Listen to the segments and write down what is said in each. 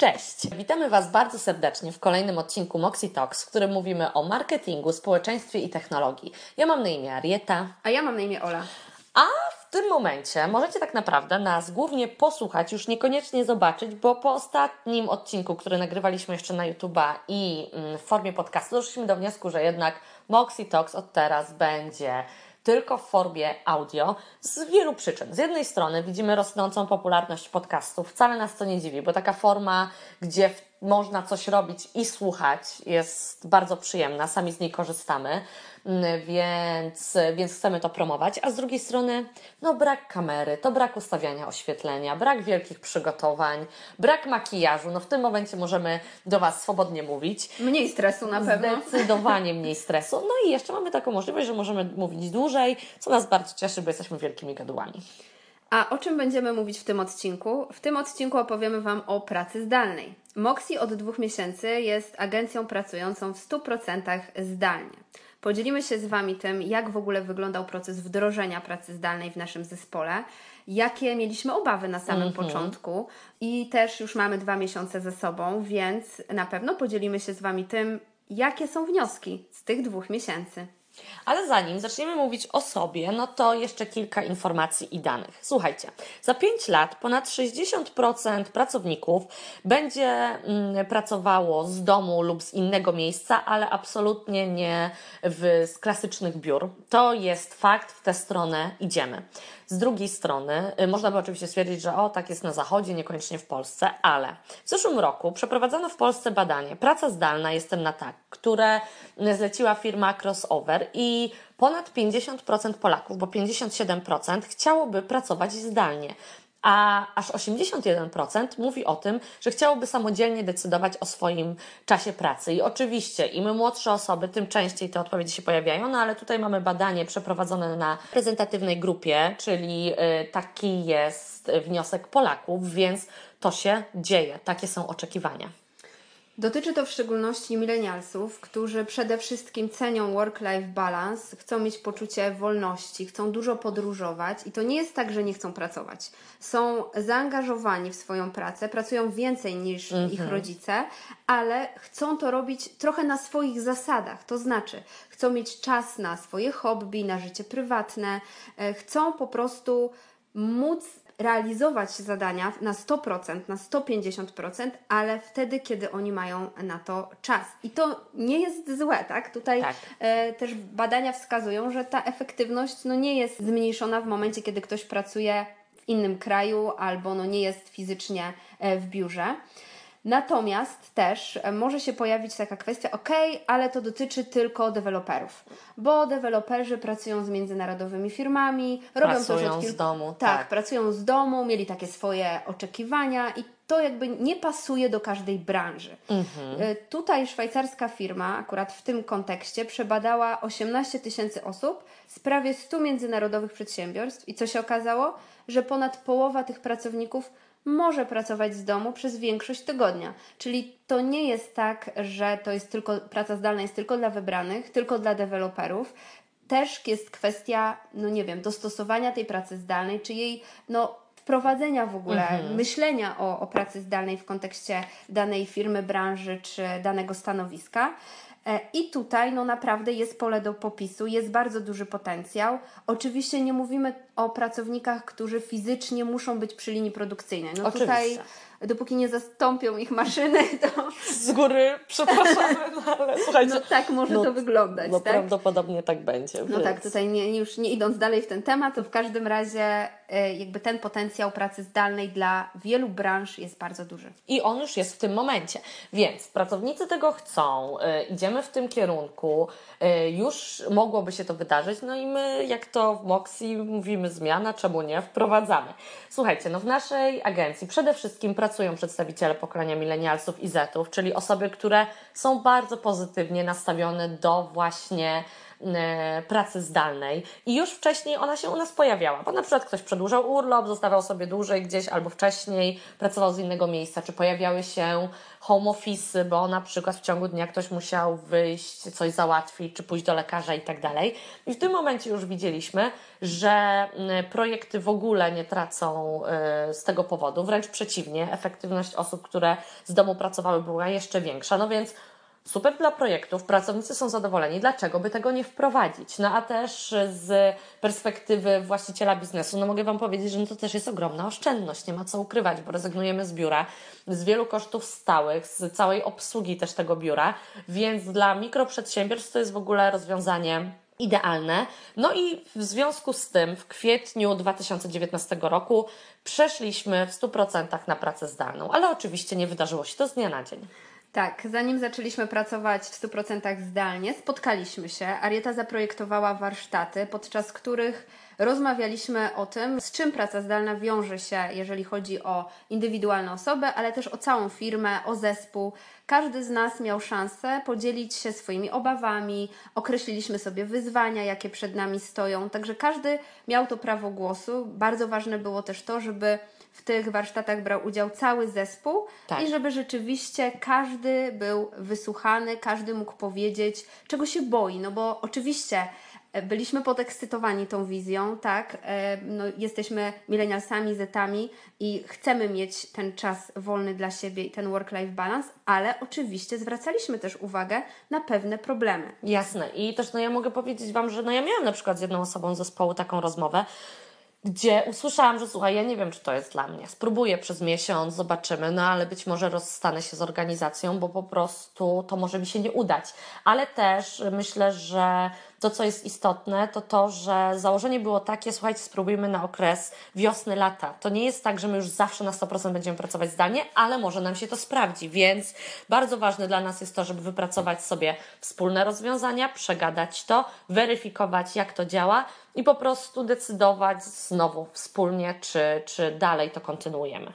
Cześć! Witamy Was bardzo serdecznie w kolejnym odcinku Moxie Talks, w którym mówimy o marketingu, społeczeństwie i technologii. Ja mam na imię Arieta. A ja mam na imię Ola. A w tym momencie możecie tak naprawdę nas głównie posłuchać, już niekoniecznie zobaczyć, bo po ostatnim odcinku, który nagrywaliśmy jeszcze na YouTube'a i mm, w formie podcastu, doszliśmy do wniosku, że jednak Moxie Talks od teraz będzie tylko w formie audio z wielu przyczyn. Z jednej strony widzimy rosnącą popularność podcastów, wcale nas to nie dziwi, bo taka forma, gdzie można coś robić i słuchać jest bardzo przyjemna, sami z niej korzystamy. Mm, więc, więc chcemy to promować, a z drugiej strony no brak kamery, to brak ustawiania oświetlenia, brak wielkich przygotowań, brak makijażu, no w tym momencie możemy do Was swobodnie mówić. Mniej stresu na pewno. Zdecydowanie mniej stresu. No i jeszcze mamy taką możliwość, że możemy mówić dłużej, co nas bardzo cieszy, bo jesteśmy wielkimi gadułami. A o czym będziemy mówić w tym odcinku? W tym odcinku opowiemy Wam o pracy zdalnej. Moxie od dwóch miesięcy jest agencją pracującą w 100% zdalnie. Podzielimy się z Wami tym, jak w ogóle wyglądał proces wdrożenia pracy zdalnej w naszym zespole, jakie mieliśmy obawy na samym -hmm. początku i też już mamy dwa miesiące ze sobą, więc na pewno podzielimy się z Wami tym, jakie są wnioski z tych dwóch miesięcy. Ale zanim zaczniemy mówić o sobie, no to jeszcze kilka informacji i danych. Słuchajcie, za 5 lat ponad 60% pracowników będzie mm, pracowało z domu lub z innego miejsca, ale absolutnie nie w, z klasycznych biur. To jest fakt, w tę stronę idziemy. Z drugiej strony, y, można by oczywiście stwierdzić, że o, tak jest na Zachodzie, niekoniecznie w Polsce, ale w zeszłym roku przeprowadzono w Polsce badanie. Praca zdalna, jestem na tak, które zleciła firma Crossover i ponad 50% Polaków, bo 57% chciałoby pracować zdalnie a aż 81% mówi o tym, że chciałoby samodzielnie decydować o swoim czasie pracy. I oczywiście, im młodsze osoby, tym częściej te odpowiedzi się pojawiają, no ale tutaj mamy badanie przeprowadzone na reprezentatywnej grupie, czyli y, taki jest wniosek Polaków, więc to się dzieje, takie są oczekiwania. Dotyczy to w szczególności milenialsów, którzy przede wszystkim cenią work-life balance, chcą mieć poczucie wolności, chcą dużo podróżować i to nie jest tak, że nie chcą pracować. Są zaangażowani w swoją pracę, pracują więcej niż mhm. ich rodzice, ale chcą to robić trochę na swoich zasadach. To znaczy, chcą mieć czas na swoje hobby, na życie prywatne, e, chcą po prostu móc realizować zadania na 100%, na 150%, ale wtedy, kiedy oni mają na to czas. I to nie jest złe, tak? Tutaj tak. E, też badania wskazują, że ta efektywność no, nie jest zmniejszona w momencie, kiedy ktoś pracuje w innym kraju albo no, nie jest fizycznie e, w biurze. Natomiast też e, może się pojawić taka kwestia, ok, ale to dotyczy tylko deweloperów, bo deweloperzy pracują z międzynarodowymi firmami, robią pracują to z domu. Tak, tak, pracują z domu, mieli takie swoje oczekiwania i to jakby nie pasuje do każdej branży. Mhm. E, tutaj szwajcarska firma, akurat w tym kontekście, przebadała 18 tysięcy osób z prawie 100 międzynarodowych przedsiębiorstw i co się okazało? Że ponad połowa tych pracowników może pracować z domu przez większość tygodnia. Czyli to nie jest tak, że to jest tylko praca zdalna jest tylko dla wybranych, tylko dla deweloperów. Też jest kwestia, no nie wiem, dostosowania tej pracy zdalnej, czy jej no, wprowadzenia w ogóle, mhm. myślenia o, o pracy zdalnej w kontekście danej firmy, branży czy danego stanowiska. E, I tutaj no naprawdę jest pole do popisu, jest bardzo duży potencjał. Oczywiście nie mówimy o pracownikach, którzy fizycznie muszą być przy linii produkcyjnej. No Oczywiście. tutaj dopóki nie zastąpią ich maszyny, to... Z góry przepraszamy, no ale słuchajcie... No tak może no, to wyglądać, No tak? prawdopodobnie tak będzie. No więc... tak, tutaj nie, już nie idąc dalej w ten temat, to w każdym razie e, jakby ten potencjał pracy zdalnej dla wielu branż jest bardzo duży. I on już jest w tym momencie. Więc pracownicy tego chcą, e, idziemy w tym kierunku, e, już mogłoby się to wydarzyć, no i my, jak to w Moxie mówimy zmiana, czemu nie, wprowadzamy. Słuchajcie, no w naszej agencji przede wszystkim pracujemy pracują przedstawiciele pokolenia milenialsów i zetów, czyli osoby, które są bardzo pozytywnie nastawione do właśnie pracy zdalnej i już wcześniej ona się u nas pojawiała, bo na przykład ktoś przedłużał urlop, zostawał sobie dłużej gdzieś albo wcześniej, pracował z innego miejsca, czy pojawiały się home office, bo na przykład w ciągu dnia ktoś musiał wyjść, coś załatwić, czy pójść do lekarza i tak dalej. I w tym momencie już widzieliśmy, że mm, projekty w ogóle nie tracą y, z tego powodu, wręcz przeciwnie, efektywność osób, które z domu pracowały była jeszcze większa. No więc Super dla projektów, pracownicy są zadowoleni. Dlaczego by tego nie wprowadzić? No a też z perspektywy właściciela biznesu, no mogę Wam powiedzieć, że no to też jest ogromna oszczędność, nie ma co ukrywać, bo rezygnujemy z biura, z wielu kosztów stałych, z całej obsługi też tego biura, więc dla mikroprzedsiębiorstw to jest w ogóle rozwiązanie idealne. No i w związku z tym w kwietniu 2019 roku przeszliśmy w 100% na pracę zdalną, ale oczywiście nie wydarzyło się to z dnia na dzień. Tak, zanim zaczęliśmy pracować w 100% zdalnie, spotkaliśmy się. Arieta zaprojektowała warsztaty, podczas których rozmawialiśmy o tym, z czym praca zdalna wiąże się, jeżeli chodzi o indywidualną osobę, ale też o całą firmę, o zespół. Każdy z nas miał szansę podzielić się swoimi obawami, określiliśmy sobie wyzwania, jakie przed nami stoją, także każdy miał to prawo głosu. Bardzo ważne było też to, żeby w tych warsztatach brał udział cały zespół tak. i żeby rzeczywiście każdy był wysłuchany, każdy mógł powiedzieć, czego się boi. No bo oczywiście e, byliśmy podekscytowani tą wizją, tak? E, no, jesteśmy milenialsami, zetami i chcemy mieć ten czas wolny dla siebie i ten work-life balance, ale oczywiście zwracaliśmy też uwagę na pewne problemy. Jasne. I też no ja mogę powiedzieć Wam, że no ja miałam na przykład z jedną osobą zespołu taką rozmowę, gdzie usłyszałam, że słuchaj, ja nie wiem, czy to jest dla mnie. Spróbuję przez miesiąc, zobaczymy, no ale być może rozstanę się z organizacją, bo po prostu to może mi się nie udać. Ale też myślę, że to, co jest istotne, to to, że założenie było takie, słuchajcie, spróbujmy na okres wiosny, lata. To nie jest tak, że my już zawsze na 100% będziemy pracować zdalnie, ale może nam się to sprawdzi, więc bardzo ważne dla nas jest to, żeby wypracować sobie wspólne rozwiązania, przegadać to, weryfikować, jak to działa i po prostu decydować znowu wspólnie, czy, czy dalej to kontynuujemy.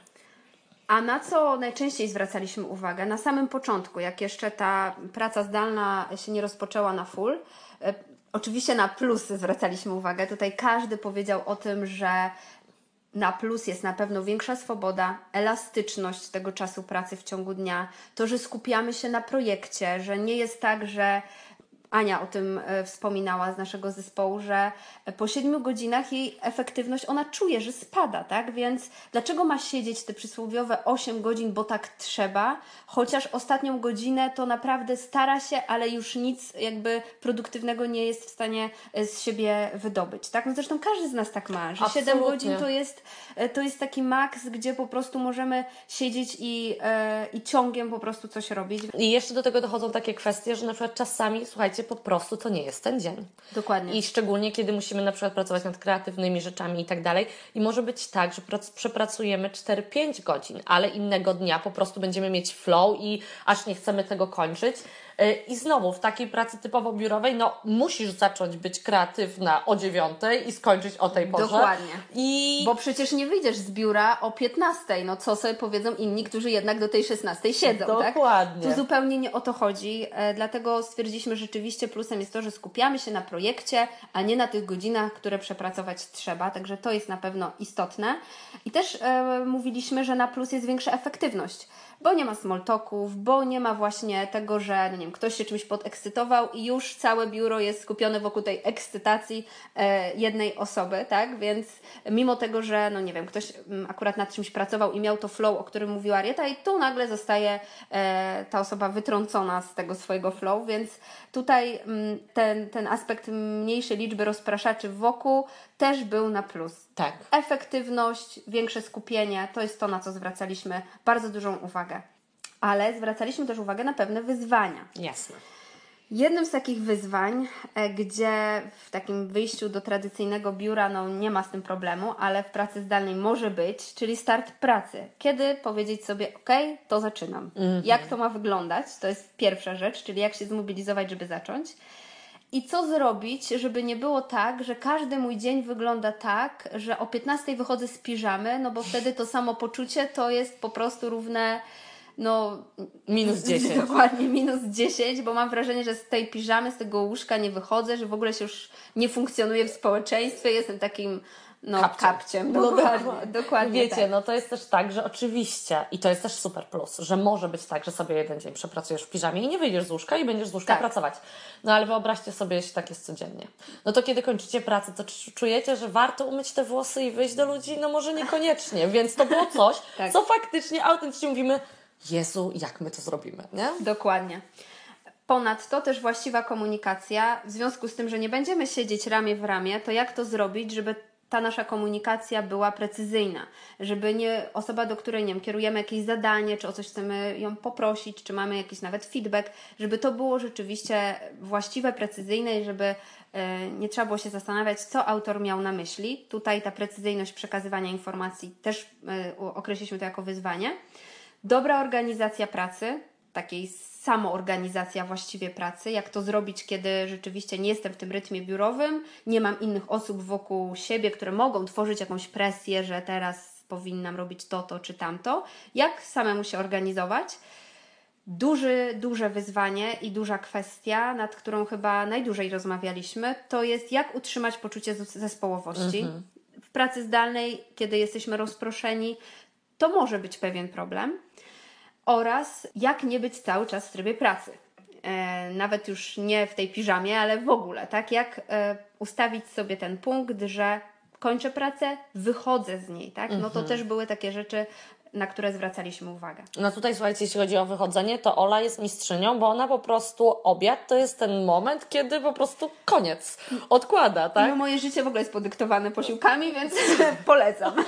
A na co najczęściej zwracaliśmy uwagę? Na samym początku, jak jeszcze ta praca zdalna się nie rozpoczęła na full, e, Oczywiście na plusy zwracaliśmy uwagę. Tutaj każdy powiedział o tym, że na plus jest na pewno większa swoboda, elastyczność tego czasu pracy w ciągu dnia, to, że skupiamy się na projekcie, że nie jest tak, że Ania o tym e, wspominała z naszego zespołu, że po 7 godzinach jej efektywność, ona czuje, że spada, tak? Więc dlaczego ma siedzieć te przysłowiowe 8 godzin, bo tak trzeba, chociaż ostatnią godzinę to naprawdę stara się, ale już nic jakby produktywnego nie jest w stanie e, z siebie wydobyć, tak? No zresztą każdy z nas tak ma, że Absolutnie. 7 godzin to jest, e, to jest taki maks, gdzie po prostu możemy siedzieć i, i ciągiem po prostu coś robić. I jeszcze do tego dochodzą takie kwestie, że na przykład czasami, słuchajcie, po prostu to nie jest ten dzień. Dokładnie. I szczególnie, kiedy musimy na przykład pracować nad kreatywnymi rzeczami i tak dalej. I może być tak, że przepracujemy 4-5 godzin, ale innego dnia po prostu będziemy mieć flow i aż nie chcemy tego kończyć. Y, I znowu w takiej pracy typowo biurowej, no musisz zacząć być kreatywna o dziewiątej i skończyć o tej porze. Dokładnie. I... Bo przecież nie wyjdziesz z biura o 15, no co sobie powiedzą inni, którzy jednak do tej 16 siedzą, tak? Dokładnie. Tak? Tu zupełnie nie o to chodzi, e, dlatego stwierdziliśmy, że rzeczywiście plusem jest to, że skupiamy się na projekcie, a nie na tych godzinach, które przepracować trzeba, także to jest na pewno istotne. I też e, mówiliśmy, że na plus jest większa efektywność bo nie ma smoltoków, bo nie ma właśnie tego, że no nie wiem, ktoś się czymś podekscytował i już całe biuro jest skupione wokół tej ekscytacji e, jednej osoby, tak? Więc mimo tego, że no nie wiem, ktoś mm, akurat nad czymś pracował i miał to flow, o którym mówiła Arieta i tu nagle zostaje e, ta osoba wytrącona z tego swojego flow, więc tutaj mm, ten, ten aspekt mniejszej liczby rozpraszaczy wokół też był na plus. Tak. Efektywność, większe skupienie to jest to, na co zwracaliśmy bardzo dużą uwagę. Ale zwracaliśmy też uwagę na pewne wyzwania. Jasne. Jednym z takich wyzwań, e, gdzie w takim wyjściu do tradycyjnego biura no, nie ma z tym problemu, ale w pracy zdalnej może być, czyli start pracy. Kiedy powiedzieć sobie, OK, to zaczynam. Mm -hmm. Jak to ma wyglądać? To jest pierwsza rzecz, czyli jak się zmobilizować, żeby zacząć. I co zrobić, żeby nie było tak, że każdy mój dzień wygląda tak, że o 15 wychodzę z piżamy, no bo wtedy to samo poczucie to jest po prostu równe no Minus 10. Dokładnie, minus 10, bo mam wrażenie, że z tej piżamy, z tego łóżka nie wychodzę, że w ogóle się już nie funkcjonuję w społeczeństwie, jestem takim no, Kapciem. kapciem. Dokładnie, dokładnie Wiecie, tak. no to jest też tak, że oczywiście, i to jest też super plus, że może być tak, że sobie jeden dzień przepracujesz w piżamie i nie wyjdziesz z łóżka i będziesz z łóżka Tak. pracować. No ale wyobraźcie sobie, jeśli tak jest codziennie. No to kiedy kończycie pracę, to czujecie, że warto umyć te włosy i wyjść do ludzi? No może niekoniecznie, więc to było coś, Tak. co faktycznie autentycznie mówimy, Jezu, jak my to zrobimy, nie? Dokładnie. Ponadto też właściwa komunikacja, w związku z tym, że nie będziemy siedzieć ramię w ramię, to jak to zrobić, żeby ta nasza komunikacja była precyzyjna, żeby nie osoba, do której nie wiem, kierujemy jakieś zadanie, czy o coś chcemy ją poprosić, czy mamy jakiś nawet feedback, żeby to było rzeczywiście właściwe, precyzyjne i żeby e, nie trzeba było się zastanawiać, co autor miał na myśli. Tutaj ta precyzyjność przekazywania informacji też e, określiliśmy to jako wyzwanie. Dobra organizacja pracy, takiej samoorganizacja właściwie pracy, jak to zrobić, kiedy rzeczywiście nie jestem w tym rytmie biurowym, nie mam innych osób wokół siebie, które mogą tworzyć jakąś presję, że teraz powinnam robić to, to czy tamto. Jak samemu się organizować? Duży, duże wyzwanie i duża kwestia, nad którą chyba najdłużej rozmawialiśmy, to jest jak utrzymać poczucie zes- zespołowości. W pracy zdalnej, kiedy jesteśmy rozproszeni, to może być pewien problem. Oraz jak nie być cały czas w trybie pracy. E, nawet już nie w tej piżamie, ale w ogóle, tak? Jak e, ustawić sobie ten punkt, że kończę pracę, wychodzę z niej, tak? No to też były takie rzeczy, na które zwracaliśmy uwagę. No tutaj słuchajcie, jeśli chodzi o wychodzenie, to Ola jest mistrzynią, bo ona po prostu obiad to jest ten moment, kiedy po prostu koniec. Odkłada, tak? No moje życie w ogóle jest podyktowane posiłkami, więc polecam.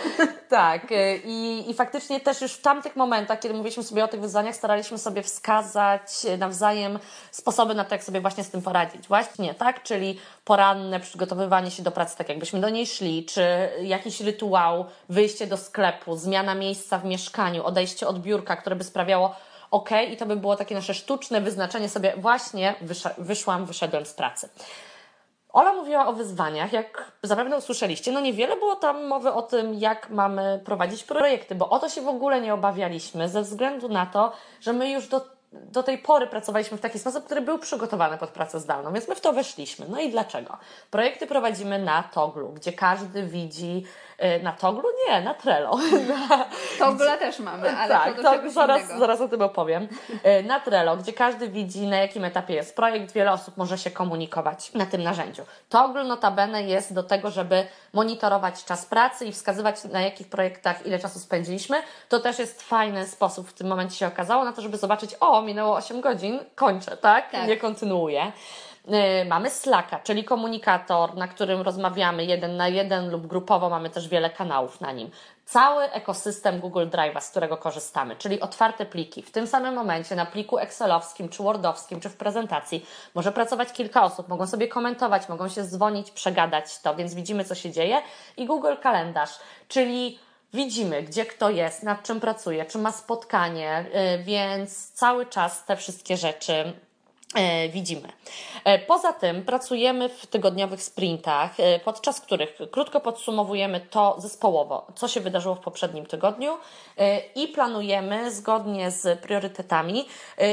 Tak, y, i, i faktycznie też już w tamtych momentach, kiedy mówiliśmy sobie o tych wyzwaniach, staraliśmy sobie wskazać nawzajem sposoby na to, jak sobie właśnie z tym poradzić. Właśnie, tak? Czyli poranne przygotowywanie się do pracy, tak jakbyśmy do niej szli, czy jakiś rytuał, wyjście do sklepu, zmiana miejsca w mieszkaniu, odejście od biurka, które by sprawiało ok, i to by było takie nasze sztuczne wyznaczenie sobie, właśnie wyszłam, wyszedłem z pracy. Ola mówiła o wyzwaniach, jak zapewne usłyszeliście. No niewiele było tam mowy o tym, jak mamy prowadzić projekty, bo o to się w ogóle nie obawialiśmy, ze względu na to, że my już do, do tej pory pracowaliśmy w taki sposób, który był przygotowany pod pracę zdalną, więc my w to weszliśmy. No i dlaczego? Projekty prowadzimy na Toglu, gdzie każdy widzi na Toglu? Nie, na Trello. Togla też mamy, ale tak, to zaraz, innego. zaraz o tym opowiem. E, Na Trello, gdzie każdy widzi, na jakim etapie jest projekt, wiele osób może się komunikować na tym narzędziu. Toggle notabene jest do tego, żeby monitorować czas pracy i wskazywać, na jakich projektach ile czasu spędziliśmy. To też jest fajny sposób w tym momencie się okazało na to, żeby zobaczyć, o, minęło 8 godzin, kończę, tak? Tak. Nie kontynuuję. E, Mamy Slacka, czyli komunikator, na którym rozmawiamy jeden na jeden lub grupowo, mamy też wiele kanałów na nim. Cały ekosystem Google Drive'a, z którego korzystamy, czyli otwarte pliki. W tym samym momencie na pliku Excelowskim, czy Wordowskim, czy w prezentacji może pracować kilka osób, mogą sobie komentować, mogą się dzwonić, przegadać to, więc widzimy, co się dzieje. I Google Kalendarz, czyli widzimy, gdzie kto jest, nad czym pracuje, czy ma spotkanie, y, więc cały czas te wszystkie rzeczy widzimy. E, Poza tym pracujemy w tygodniowych sprintach, e, podczas których krótko podsumowujemy to zespołowo, co się wydarzyło w poprzednim tygodniu e, i planujemy zgodnie z priorytetami e,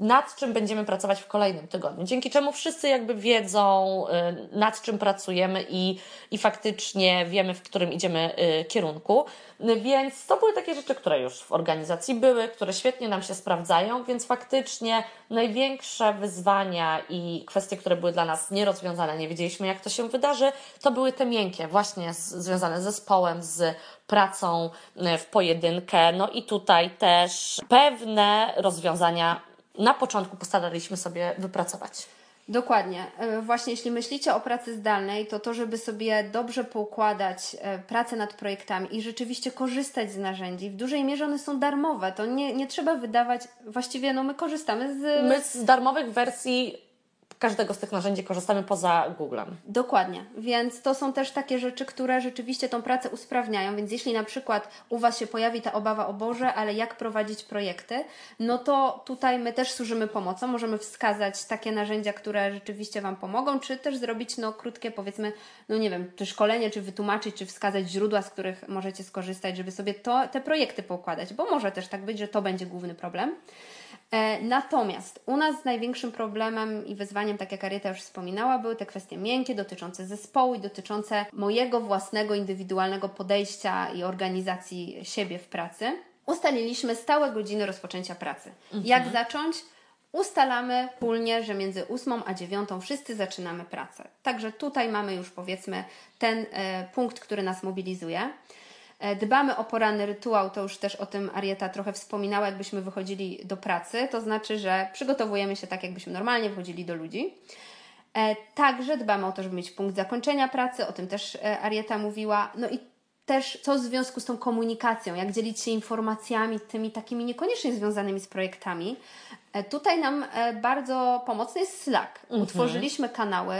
nad czym będziemy pracować w kolejnym tygodniu. Dzięki czemu wszyscy jakby wiedzą, y, nad czym pracujemy i, i faktycznie wiemy, w którym idziemy y, kierunku. Y, Więc to były takie rzeczy, które już w organizacji były, które świetnie nam się sprawdzają, więc faktycznie największe wyzwania i kwestie, które były dla nas nierozwiązane, nie wiedzieliśmy, jak to się wydarzy, to były te miękkie, właśnie z, związane z zespołem, z pracą w pojedynkę. No i tutaj też pewne rozwiązania na początku postaraliśmy sobie wypracować. Dokładnie. E, Właśnie jeśli myślicie o pracy zdalnej, to to, żeby sobie dobrze poukładać e, pracę nad projektami i rzeczywiście korzystać z narzędzi, w dużej mierze one są darmowe. To nie, nie trzeba wydawać, właściwie no my korzystamy z... My z darmowych wersji każdego z tych narzędzi korzystamy poza Googlem. Dokładnie, więc to są też takie rzeczy, które rzeczywiście tą pracę usprawniają, więc jeśli na przykład u Was się pojawi ta obawa o Boże, ale jak prowadzić projekty, no to tutaj my też służymy pomocą, możemy wskazać takie narzędzia, które rzeczywiście Wam pomogą, czy też zrobić no krótkie powiedzmy, no nie wiem, czy szkolenie, czy wytłumaczyć, czy wskazać źródła, z których możecie skorzystać, żeby sobie to, te projekty poukładać, bo może też tak być, że to będzie główny problem. E, natomiast u nas największym problemem i wyzwaniem, tak jak Arieta już wspominała, były te kwestie miękkie dotyczące zespołu i dotyczące mojego własnego, indywidualnego podejścia i organizacji siebie w pracy. Ustaliliśmy stałe godziny rozpoczęcia pracy. Mhm. Jak zacząć? Ustalamy wspólnie, że między 8 a 9 wszyscy zaczynamy pracę. Także tutaj mamy już powiedzmy ten e, punkt, który nas mobilizuje. E, dbamy o poranny rytuał, to już też o tym Arieta trochę wspominała, jakbyśmy wychodzili do pracy, to znaczy, że przygotowujemy się tak, jakbyśmy normalnie wchodzili do ludzi. E, także dbamy o to, żeby mieć punkt zakończenia pracy, o tym też e, Arieta mówiła. No i też co w związku z tą komunikacją, jak dzielić się informacjami, tymi takimi niekoniecznie związanymi z projektami. E, tutaj nam e, bardzo pomocny jest Slack. Mhm. Utworzyliśmy kanały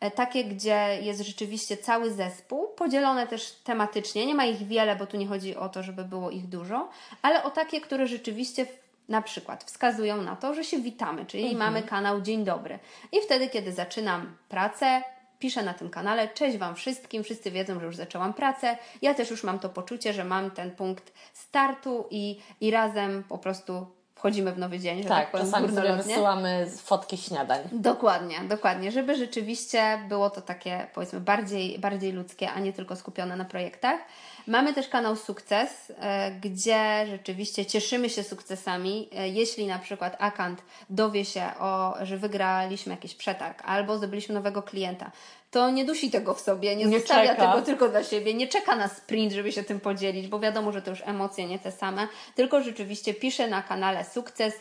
e, takie, gdzie jest rzeczywiście cały zespół, podzielone też tematycznie. Nie ma ich wiele, bo tu nie chodzi o to, żeby było ich dużo, ale o takie, które rzeczywiście na przykład wskazują na to, że się witamy, czyli mhm. mamy kanał Dzień Dobry. I wtedy, kiedy zaczynam pracę, piszę na tym kanale. Cześć Wam wszystkim, wszyscy wiedzą, że już zaczęłam pracę. Ja też już mam to poczucie, że mam ten punkt startu i, i razem po prostu wchodzimy w nowy dzień. Że tak, tak powiem, czasami sobie wysyłamy fotki śniadań. Dokładnie, dokładnie, żeby rzeczywiście było to takie powiedzmy bardziej, bardziej ludzkie, a nie tylko skupione na projektach. Mamy też kanał Sukces, e, gdzie rzeczywiście cieszymy się sukcesami. E, jeśli na przykład akant dowie się, o, że wygraliśmy jakiś przetarg albo zdobyliśmy nowego klienta, to nie dusi tego w sobie, nie, nie zostawia czeka. tego tylko dla siebie, nie czeka na sprint, żeby się tym podzielić, bo wiadomo, że to już emocje nie te same, tylko rzeczywiście pisze na kanale Sukces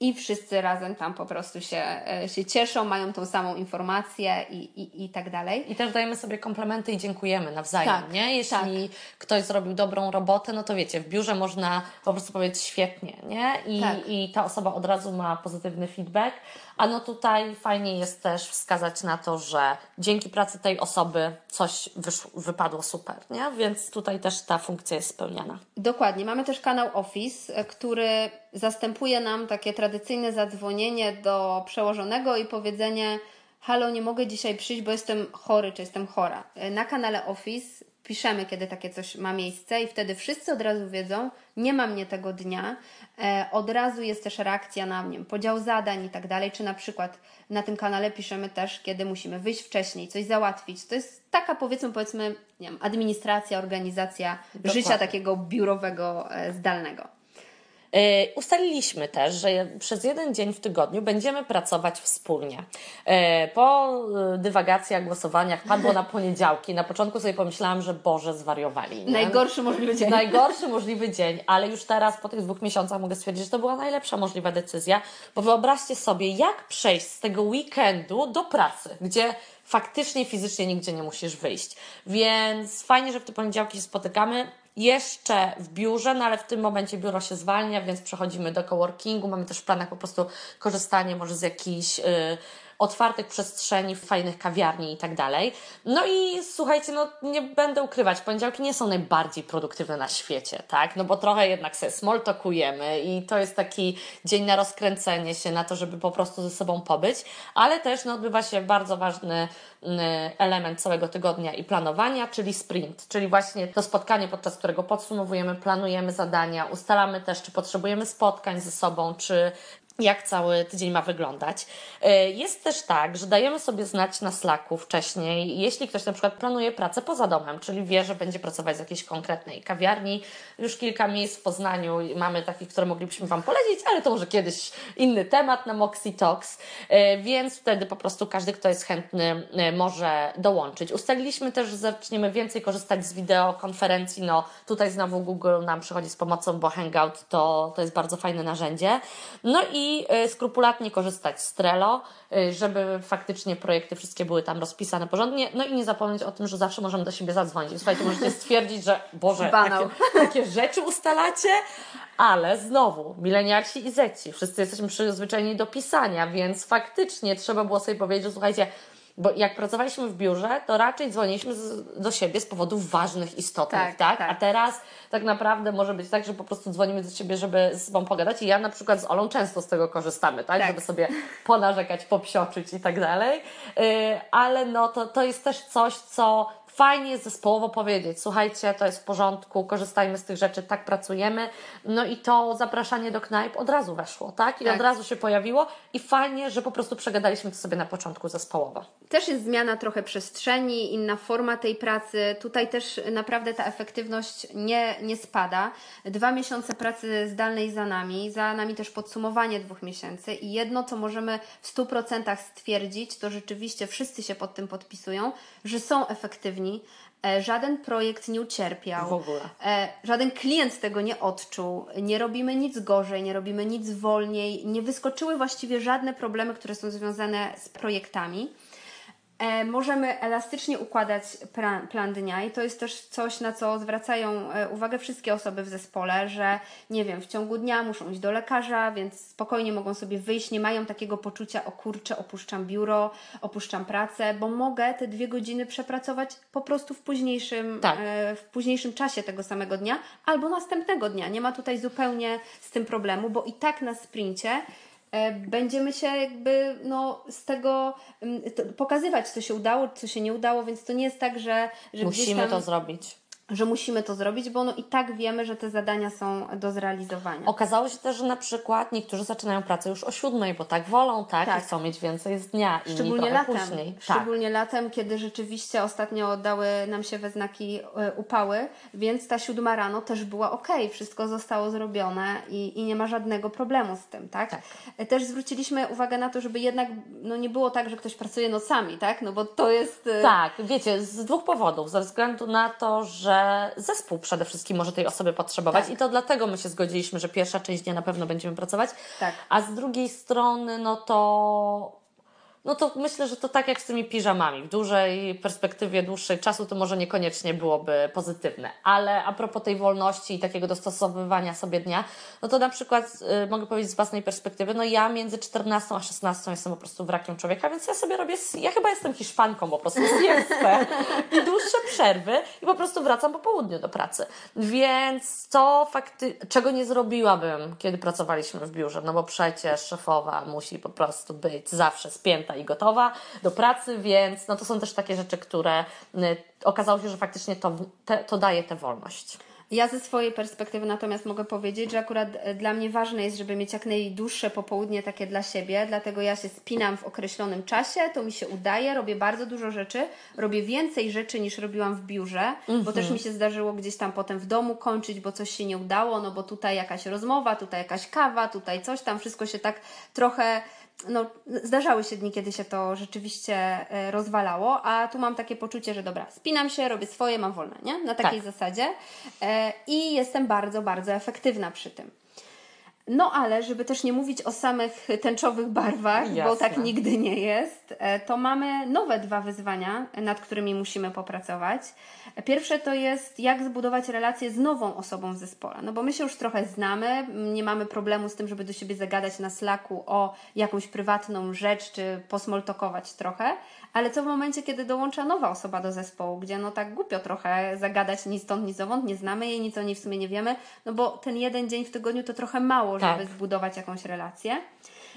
i wszyscy razem tam po prostu się, e, się cieszą, mają tą samą informację i, i, i tak dalej. I też dajemy sobie komplementy i dziękujemy nawzajem, tak, nie? Jeśli tak. ktoś zrobił dobrą robotę, no to wiecie, w biurze można po prostu powiedzieć świetnie, nie? I, tak. i ta osoba od razu ma pozytywny feedback, a no tutaj fajnie jest też wskazać na to, że dzięki pracy tej osoby coś wyszło, wypadło super, nie? Więc tutaj też ta funkcja jest spełniana. Dokładnie. Mamy też kanał Office, e, który zastępuje nam takie tradycyjne zadzwonienie do przełożonego i powiedzenie halo, nie mogę dzisiaj przyjść, bo jestem chory, czy jestem chora. E, na kanale Office piszemy, kiedy takie coś ma miejsce i wtedy wszyscy od razu wiedzą, nie ma mnie tego dnia, e, od razu jest też reakcja na mnie, podział zadań i tak dalej, czy na przykład na tym kanale piszemy też, kiedy musimy wyjść wcześniej, coś załatwić. To jest taka powiedzmy, powiedzmy, nie wiem, administracja, organizacja Dokładnie. życia takiego biurowego, e, zdalnego. E, ustaliliśmy też, że przez jeden dzień w tygodniu będziemy pracować wspólnie. E, po e, dywagacjach, głosowaniach padło na poniedziałki. Na początku sobie pomyślałam, że Boże, zwariowali. Nie? Najgorszy możliwy dzień. Najgorszy możliwy dzień, ale już teraz po tych dwóch miesiącach mogę stwierdzić, że to była najlepsza możliwa decyzja, bo wyobraźcie sobie, jak przejść z tego weekendu do pracy, gdzie faktycznie fizycznie nigdzie nie musisz wyjść. Więc fajnie, że w te poniedziałki się spotykamy jeszcze w biurze, no ale w tym momencie biuro się zwalnia, więc przechodzimy do coworkingu. Mamy też w planach po prostu korzystanie może z jakichś. Otwartych przestrzeni, fajnych kawiarni i tak dalej. No i słuchajcie, no nie będę ukrywać, poniedziałki nie są najbardziej produktywne na świecie, tak? No bo trochę jednak sobie small talkujemy i to jest taki dzień na rozkręcenie się, na to, żeby po prostu ze sobą pobyć, ale też no, odbywa się bardzo ważny mm, element całego tygodnia i planowania, czyli sprint, czyli właśnie to spotkanie, podczas którego podsumowujemy, planujemy zadania, ustalamy też, czy potrzebujemy spotkań ze sobą, czy jak cały tydzień ma wyglądać. E, jest też tak, że dajemy sobie znać na Slacku wcześniej, jeśli ktoś na przykład planuje pracę poza domem, czyli wie, że będzie pracować w jakiejś konkretnej kawiarni. Już kilka miejsc w Poznaniu mamy takich, które moglibyśmy Wam polecić, ale to może kiedyś inny temat na Moxie Talks, e, więc wtedy po prostu każdy, kto jest chętny, e, może dołączyć. Ustaliliśmy też, że zaczniemy więcej korzystać z wideokonferencji. No tutaj znowu Google nam przychodzi z pomocą, bo Hangout to, to jest bardzo fajne narzędzie. No i i y, skrupulatnie korzystać z Trello, y, żeby faktycznie projekty wszystkie były tam rozpisane porządnie. No i nie zapomnieć o tym, że zawsze możemy do siebie zadzwonić. Słuchajcie, możecie stwierdzić, że Boże, takie, takie rzeczy ustalacie, ale znowu, milenialsi i zeci, wszyscy jesteśmy przyzwyczajeni do pisania, więc faktycznie trzeba było sobie powiedzieć, że słuchajcie, bo jak pracowaliśmy w biurze, to raczej dzwoniliśmy z, do siebie z powodów ważnych, istotnych, tak, Tak, tak? A teraz tak naprawdę może być tak, że po prostu dzwonimy do siebie, żeby z Wam pogadać i ja na przykład z Olą często z tego korzystamy, tak? Tak. Żeby sobie ponarzekać, popsioczyć i tak dalej. Yy, ale no to, to jest też coś, co fajnie jest zespołowo powiedzieć, słuchajcie, to jest w porządku, korzystajmy z tych rzeczy, tak pracujemy. No i to zapraszanie do knajp od razu weszło, tak? I Tak. od razu się pojawiło i fajnie, że po prostu przegadaliśmy to sobie na początku zespołowo. Też jest zmiana trochę przestrzeni, inna forma tej pracy. Tutaj też naprawdę ta efektywność nie, nie spada. Dwa miesiące pracy zdalnej za nami, za nami też podsumowanie dwóch miesięcy i jedno, co możemy w 100% stwierdzić, to rzeczywiście wszyscy się pod tym podpisują, że są efektywni. E, Żaden projekt nie ucierpiał. W ogóle. E, żaden klient tego nie odczuł. Nie robimy nic gorzej, nie robimy nic wolniej. Nie wyskoczyły właściwie żadne problemy, które są związane z projektami. E, możemy elastycznie układać plan, plan dnia i to jest też coś, na co zwracają e, uwagę wszystkie osoby w zespole, że nie wiem, w ciągu dnia muszą iść do lekarza, więc spokojnie mogą sobie wyjść, nie mają takiego poczucia, o kurczę, opuszczam biuro, opuszczam pracę, bo mogę te dwie godziny przepracować po prostu w późniejszym, Tak. e, w późniejszym czasie tego samego dnia albo następnego dnia. Nie ma tutaj zupełnie z tym problemu, bo i tak na sprincie będziemy się jakby no, z tego mm, pokazywać, co się udało, co się nie udało, więc to nie jest tak, że, że Musimy tam, to zrobić. Że musimy to zrobić, bo no i tak wiemy, że te zadania są do zrealizowania. Okazało się też, że na przykład niektórzy zaczynają pracę już o siódmej, bo tak wolą, tak? Tak. I chcą mieć więcej z dnia, inni Szczególnie latem. później. Tak. Szczególnie latem, kiedy rzeczywiście ostatnio dały nam się we znaki e, upały, więc ta siódma rano też była ok, wszystko zostało zrobione i, i nie ma żadnego problemu z tym, tak? Tak. E, Też zwróciliśmy uwagę na to, żeby jednak no, nie było tak, że ktoś pracuje nocami, tak? No bo to jest. e, Tak, wiecie, z dwóch powodów. Ze względu na to, że zespół przede wszystkim może tej osoby potrzebować Tak. i to dlatego my się zgodziliśmy, że pierwsza część dnia na pewno będziemy pracować. Tak. A z drugiej strony, no to. No to myślę, że to tak jak z tymi piżamami. W dużej perspektywie, dłuższej czasu to może niekoniecznie byłoby pozytywne. Ale a propos tej wolności i takiego dostosowywania sobie dnia, no to na przykład y, mogę powiedzieć z własnej perspektywy, no ja między 14 a 16 jestem po prostu wrakiem człowieka, więc ja sobie robię, ja chyba jestem Hiszpanką po prostu, siestę i dłuższe przerwy i po prostu wracam po południu do pracy. Więc to fakty, czego nie zrobiłabym, kiedy pracowaliśmy w biurze, no bo przecież szefowa musi po prostu być zawsze spięta i gotowa do pracy, więc no to są też takie rzeczy, które y, okazało się, że faktycznie to, te, to daje tę wolność. Ja ze swojej perspektywy natomiast mogę powiedzieć, że akurat e, dla mnie ważne jest, żeby mieć jak najdłuższe popołudnie takie dla siebie, dlatego ja się spinam w określonym czasie, to mi się udaje, robię bardzo dużo rzeczy, robię więcej rzeczy niż robiłam w biurze, bo też mi się zdarzyło gdzieś tam potem w domu kończyć, bo coś się nie udało, no bo tutaj jakaś rozmowa, tutaj jakaś kawa, tutaj coś tam, wszystko się tak trochę no, zdarzały się dni, kiedy się to rzeczywiście e, rozwalało, a tu mam takie poczucie, że dobra, spinam się, robię swoje, mam wolne, nie? Na takiej Tak. zasadzie e, i jestem bardzo, bardzo efektywna przy tym. No ale, żeby też nie mówić o samych tęczowych barwach, bo Jasne. tak nigdy nie jest, e, to mamy nowe dwa wyzwania, nad którymi musimy popracować. Pierwsze to jest, jak zbudować relacje z nową osobą w zespole. No bo my się już trochę znamy, nie mamy problemu z tym, żeby do siebie zagadać na Slacku o jakąś prywatną rzecz, czy posmoltokować trochę, ale co w momencie, kiedy dołącza nowa osoba do zespołu, gdzie no tak głupio trochę zagadać ni stąd, ni zowąd, nie znamy jej, nic o niej w sumie nie wiemy, no bo ten jeden dzień w tygodniu to trochę mało, Tak. żeby zbudować jakąś relację.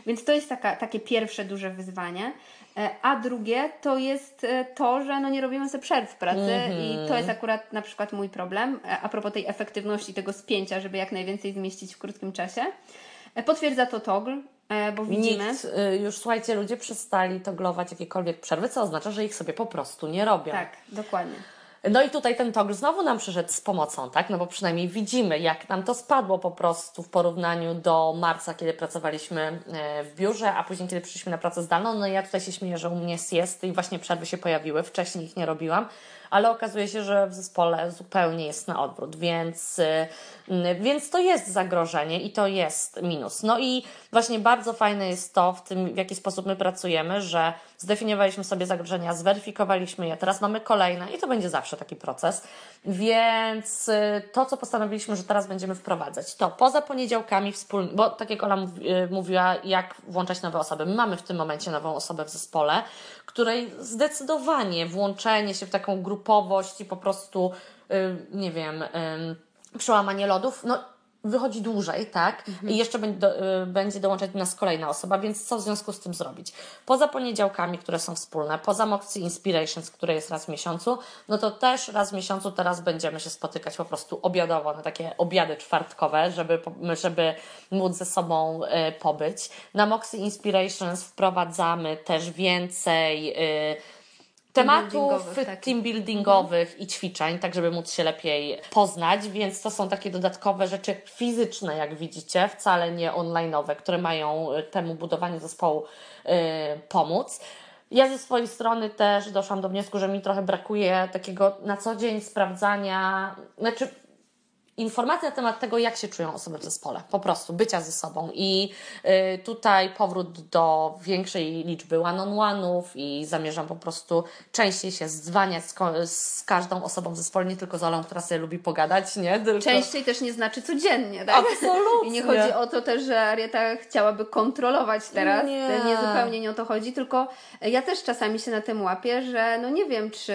Więc to jest taka, takie pierwsze duże wyzwanie. E, A drugie to jest e, to, że no nie robimy sobie przerw w pracy i to jest akurat na przykład mój problem e, a propos tej efektywności, tego spięcia, żeby jak najwięcej zmieścić w krótkim czasie. E, Potwierdza to Toggle, e, bo widzimy. Nikt, y, już słuchajcie, ludzie przestali toglować jakiekolwiek przerwy, co oznacza, że ich sobie po prostu nie robią. Tak, dokładnie. No i tutaj ten togl znowu nam przyszedł z pomocą, tak? No bo przynajmniej widzimy, jak nam to spadło po prostu w porównaniu do marca, kiedy pracowaliśmy e, w biurze, a później, kiedy przyszliśmy na pracę zdalną. No i ja tutaj się śmieję, że u mnie jest i właśnie przerwy się pojawiły. Wcześniej ich nie robiłam, ale okazuje się, że w zespole zupełnie jest na odwrót, więc, y, więc to jest zagrożenie i to jest minus. No i właśnie bardzo fajne jest to w tym, w jaki sposób my pracujemy, że zdefiniowaliśmy sobie zagrożenia, zweryfikowaliśmy je, teraz mamy kolejne i to będzie zawsze taki proces. Więc y, to, co postanowiliśmy, że teraz będziemy wprowadzać, to poza poniedziałkami wspólnie, bo tak jak Ola y, mówiła, jak włączać nowe osoby. My mamy w tym momencie nową osobę w zespole, której zdecydowanie włączenie się w taką grupowość i po prostu, y, nie wiem, przełamanie lodów, no wychodzi dłużej, tak? Mhm. I jeszcze będzie, do, y, będzie dołączać do nas kolejna osoba, więc co w związku z tym zrobić? Poza poniedziałkami, które są wspólne, poza Moxie Inspirations, które jest raz w miesiącu, no to też raz w miesiącu teraz będziemy się spotykać po prostu obiadowo na takie obiady czwartkowe, żeby, żeby móc ze sobą y, pobyć. Na Moxie Inspirations wprowadzamy też więcej y, tematów tak. team buildingowych mhm. i ćwiczeń, tak żeby móc się lepiej poznać, więc to są takie dodatkowe rzeczy fizyczne, jak widzicie, wcale nie online'owe, które mają y, temu budowaniu zespołu yy, pomóc. Ja ze swojej strony też doszłam do wniosku, że mi trochę brakuje takiego na co dzień sprawdzania, znaczy informacje na temat tego, jak się czują osoby w zespole, po prostu bycia ze sobą. I y, tutaj powrót do większej liczby one-on-one'ów i zamierzam po prostu częściej się zwaniać z, z, każdą osobą w zespole, nie tylko z Olą, która sobie lubi pogadać, nie? Tylko... Częściej też nie znaczy codziennie, tak? Absolutnie. I nie chodzi o to też, że Arieta chciałaby kontrolować teraz, nie. nie zupełnie nie o to chodzi, tylko ja też czasami się na tym łapię, że no nie wiem, czy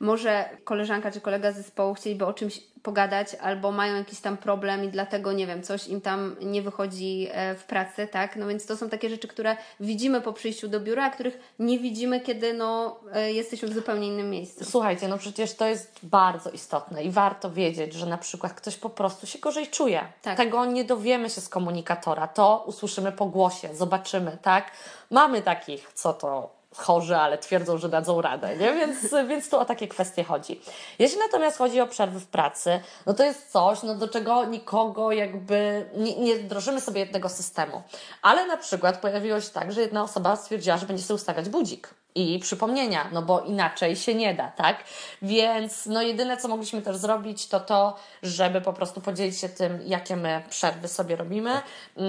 może koleżanka czy kolega z zespołu chcieliby o czymś pogadać, albo mają jakiś tam problem i dlatego, nie wiem, coś im tam nie wychodzi e, w pracy, tak? No więc to są takie rzeczy, które widzimy po przyjściu do biura, a których nie widzimy, kiedy no, e, jesteśmy w zupełnie innym miejscu. Słuchajcie, no przecież to jest bardzo istotne i warto wiedzieć, że na przykład ktoś po prostu się gorzej czuje. Tak. Tego nie dowiemy się z komunikatora, to usłyszymy po głosie, zobaczymy, tak? Mamy takich, co to chorzy, ale twierdzą, że dadzą radę, nie? Więc, więc tu o takie kwestie chodzi. Jeśli natomiast chodzi o przerwy w pracy, no to jest coś, no do czego nikogo jakby nie, nie wdrożymy sobie jednego systemu. Ale na przykład pojawiło się tak, że jedna osoba stwierdziła, że będzie sobie ustawiać budzik i przypomnienia, no bo inaczej się nie da, tak? Więc no jedyne, co mogliśmy też zrobić, to to, żeby po prostu podzielić się tym, jakie my przerwy sobie robimy yy,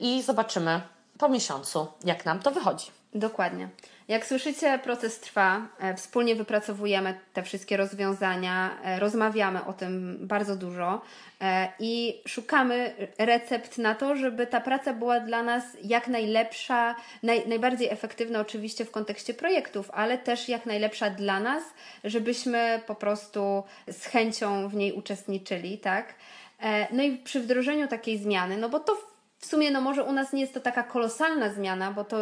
i zobaczymy po miesiącu, jak nam to wychodzi. Dokładnie. Jak słyszycie, proces trwa. E, wspólnie wypracowujemy te wszystkie rozwiązania, e, rozmawiamy o tym bardzo dużo e, i szukamy recept na to, żeby ta praca była dla nas jak najlepsza, naj, najbardziej efektywna oczywiście w kontekście projektów, ale też jak najlepsza dla nas, żebyśmy po prostu z chęcią w niej uczestniczyli, tak? No i przy wdrożeniu takiej zmiany, no bo to w sumie, no może u nas nie jest to taka kolosalna zmiana, bo to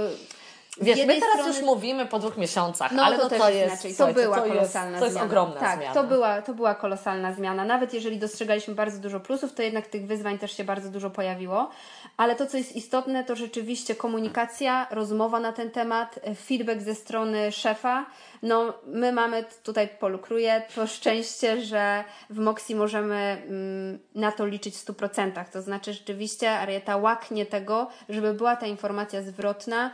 Wiesz, my teraz strony... już mówimy po dwóch miesiącach, no, ale to, no to jest inaczej. To była to kolosalna jest, to zmiana. jest ogromna tak, zmiana. To była, to była kolosalna zmiana. Nawet jeżeli dostrzegaliśmy bardzo dużo plusów, to jednak tych wyzwań też się bardzo dużo pojawiło. Ale to, co jest istotne, to rzeczywiście komunikacja, rozmowa na ten temat, feedback ze strony szefa. No, my mamy tutaj polukruję to szczęście, że w Moxie możemy mm, na to liczyć w 100%. To znaczy, rzeczywiście Arieta łaknie tego, żeby była ta informacja zwrotna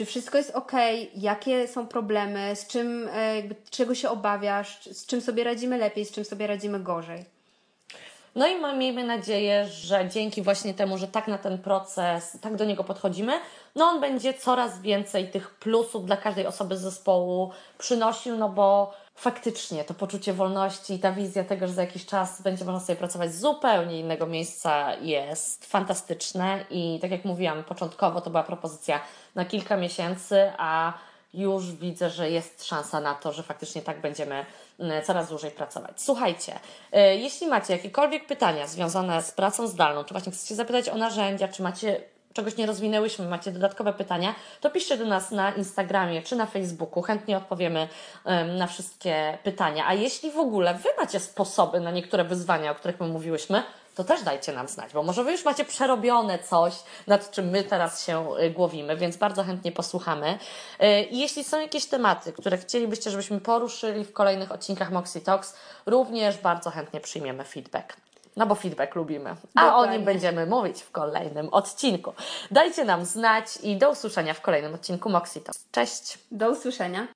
czy wszystko jest ok, jakie są problemy, z czym, e, jakby, czego się obawiasz, z czym sobie radzimy lepiej, z czym sobie radzimy gorzej. No i miejmy nadzieję, że dzięki właśnie temu, że tak na ten proces, tak do niego podchodzimy, no on będzie coraz więcej tych plusów dla każdej osoby z zespołu przynosił, no bo faktycznie to poczucie wolności i ta wizja tego, że za jakiś czas będzie można sobie pracować z zupełnie innego miejsca jest fantastyczne i tak jak mówiłam, początkowo to była propozycja na kilka miesięcy, a już widzę, że jest szansa na to, że faktycznie tak będziemy mm, coraz dłużej pracować. Słuchajcie, y, jeśli macie jakiekolwiek pytania związane z pracą zdalną, czy właśnie chcecie zapytać o narzędzia, czy macie czegoś nie rozwinęłyśmy, macie dodatkowe pytania, to piszcie do nas na Instagramie czy na Facebooku. Chętnie odpowiemy um, na wszystkie pytania. A jeśli w ogóle Wy macie sposoby na niektóre wyzwania, o których my mówiłyśmy, to też dajcie nam znać, bo może Wy już macie przerobione coś, nad czym my teraz się y, głowimy, więc bardzo chętnie posłuchamy. Y, I jeśli są jakieś tematy, które chcielibyście, żebyśmy poruszyli w kolejnych odcinkach Moxie Talks, również bardzo chętnie przyjmiemy feedback. No bo feedback lubimy. A Dokładnie. o nim będziemy mówić w kolejnym odcinku. Dajcie nam znać i do usłyszenia w kolejnym odcinku Moxie Talks. Cześć! Do usłyszenia.